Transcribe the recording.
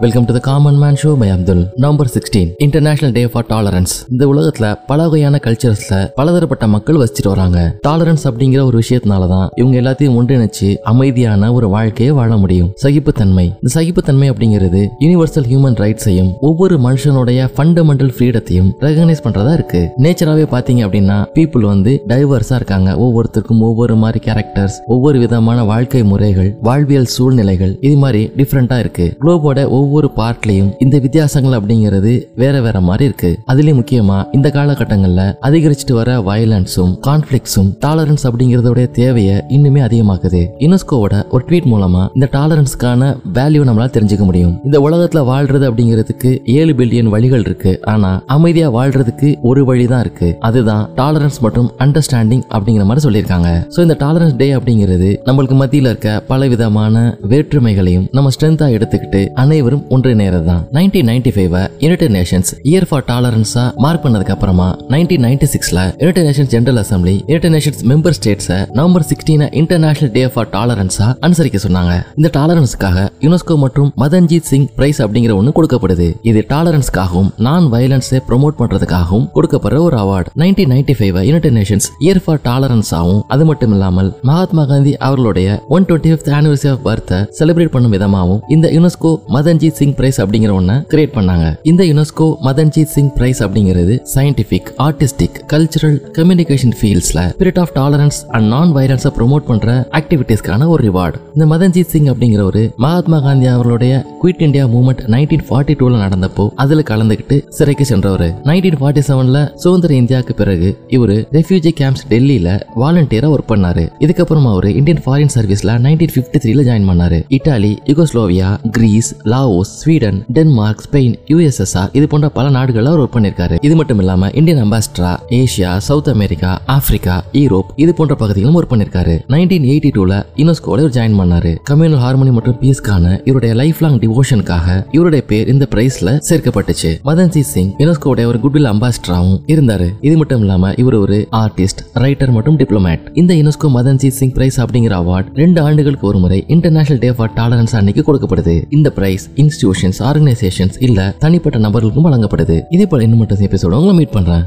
Welcome to the common man show by Abdul November sixteen international day for tolerance இந்த உலகத்துல பல வகையான கல்ச்சர்ஸ்ல பலதரப்பட்ட மக்கள் வசிச்சுட்டு வராங்க. டாலரன்ஸ் அப்படிங்கிற ஒரு விஷயத்தினால தான் இவங்க எல்லாத்தையும் ஒன்றிணைச்சு அமைதியான ஒரு வாழ்க்கையை வாழ முடியும். சகிப்புத்தன்மை. இந்த சகிப்புத்தன்மை அப்படிங்கிறது யூனிவர்சல் ஹியூமன் ரைட்ஸையும் ஒவ்வொரு மனுஷனுடைய ஃபண்டமெண்டல் ஃப்ரீடத்தையும் ரெகனைஸ் பண்றதா இருக்கு. நேச்சராகவே பாத்தீங்க அப்படின்னா பீப்புள் வந்து டைவர்ஸா இருக்காங்க. ஒவ்வொருத்தருக்கும் ஒவ்வொரு மாதிரி கேரக்டர்ஸ் ஒவ்வொரு விதமான வாழ்க்கை முறைகள் வாழ்வியல் சூழ்நிலைகள் இது மாதிரி டிஃப்ரெண்டா இருக்கு. குளோபோட ஒவ்வொரு பார்ட்லயும் இந்த வித்தியாசங்கள் அப்படிங்கிறது வேற வேற மாதிரி இருக்கு. அதுலயும் முக்கியமா இந்த காலகட்டங்கள்ல அதிகரிச்சுட்டு வர வயலன்ஸும் கான்ஃபிளிக்ஸும் டாலரன்ஸ் அப்படிங்கறதோட தேவையை இன்னுமே அதிகமாக்குது. யுனெஸ்கோவோட ஒரு ட்வீட் மூலமா இந்த டாலரன்ஸ்க்கான வேல்யூ நம்மளால தெரிஞ்சுக்க முடியும். இந்த உலகத்துல வாழ்றது அப்படிங்கிறதுக்கு ஏழு பில்லியன் வழிகள் இருக்கு. ஆனா அமைதியா வாழ்றதுக்கு ஒரு வழி தான் இருக்கு. அதுதான் டாலரன்ஸ் மற்றும் அண்டர்ஸ்டாண்டிங் அப்படிங்கிற மாதிரி சொல்லியிருக்காங்க. சோ இந்த டாலரன்ஸ் டே அப்படிங்கிறது நம்மளுக்கு மத்தியில இருக்க பல விதமான வேற்றுமைகளையும் நம்ம ஸ்ட்ரென்த்தா எடுத்துக்கிட்டு அனைவரும் ஒன்றிணைறது தான் nineteen ninety five United Nations year for டாலரன்ஸா mark பண்ணதுக்கு அப்புறமா நைன்டீன் நைன்டி சிக்ஸ்ல United Nations General Assembly United Nations member states November sixteen international day for டாலரன்ஸா அனுசரிக்க சொன்னாங்க. இந்த டாலரன்ஸ்க்காக யுனெஸ்கோ மற்றும் மதன்ஜித் சிங் பிரைஸ் அப்படிங்கிற ஒன்று கொடுக்கப்படுது. இது டாலரன்ஸ்க்காகவும் நான் வயலன்ஸை ப்ரொமோட் பண்றதுக்காகவும் கொடுக்கப்படுற ஒரு award nineteen ninety five United Nations year for டாலரன்ஸாகவும் அது மட்டும் இல்லாமல் மகாத்மா காந்தி அவர்களுடைய one twenty fifth anniversary of பர்த்தை celebrate பண்ணும் விதமாகவும் இந்த யுனெஸ்கோ மதன்ஜி மதன்ஜித் சிங் பிரைஸ் அப்படிங்கிற ஒன்ன கிரியேட் பண்ணாங்க. இந்த யுனெஸ்கோ மதன்ஜித் சிங் பிரைஸ் அப்படிங்கிறது scientific artistic cultural communication ஃபீல்ட்ஸ்ல spirit of tolerance and non வயலன்ஸை promote பண்ற ஆக்டிவிட்டீஸ்க்கான ஒரு ரிவார்டு இந்த மதன்ஜித் சிங் அப்படிங்கிற ஒரு மகாத்மா காந்தி அவர்களுடைய quit India movement nineteen forty டூல நடந்தப்போ அதுல கலந்துக்கிட்டு சிறைக்கு சென்றவர். நைன்டீன் ஃபார்ட்டி செவன்ல சுதந்திர இந்தியாவுக்கு பிறகு இவர் ரெஃப்யூஜி கேம்ப்ஸ் டெல்லியில வாலண்டியரா ஒர்க் பண்ணாரு. இதுக்கப்புறமா அவர் இந்தியன் ஃபாரின் சர்வீஸ்ல நைன்டீன் பிப்டி த்ரீல ஜாயின் பண்ணாரு. Italy Yugoslavia Greece Laos Sweden Denmark Spain USSR இது போன்ற பல நாடுகளில் அவர் ஒர்க் பண்ணிருக்காரு. இது மட்டும் இல்லாம Indian அம்பாசிடரா Asia South America Africa Europe இது போன்ற பகுதிகளும் ஒர்க் பண்ணிருக்காரு. நைன்டீன் எயிட்டி டூல யுனெஸ்கோல இவர் ஜாயின் பண்ணாரு. கம்யூனல் ஹார்மோனி மற்றும் பீஸ்க்கான இவருடைய லைஃப் லாங் டிவோஷனுக்காக இவருடைய பேர் இந்த பிரைஸ்ல சேர்க்கப்பட்டுச்சு. மதன்ஜித் சிங் யுனெஸ்கோடைய ஒரு குட்வில் அம்பாசிடராகவும் இருந்தாரு. இது மட்டும் இல்லாம இவர் ஒரு ஆர்டிஸ்ட் ரைட்டர் மற்றும் டிப்ளமேட் இந்த யுனெஸ்கோ மதன்ஜித் சிங் பிரைஸ் அப்படிங்கிற அவார்ட் ரெண்டு ஆண்டுகளுக்கு ஒரு முறை இன்டர்நேஷனல் டே ஃபார் டாலரன்ஸ் அன்னைக்கு கொடுக்கப்படுது. இந்த பிரைஸ் இன்ஸ்டிடியூஷன்ஸ் ஆர்கனைசேஷன்ஸ் இல்ல தனிப்பட்ட நபர்களுக்கும் வழங்கப்படுது. இதே போல இன்னும் மட்டும் எபிசோட உங்களை மீட் பண்றேன்.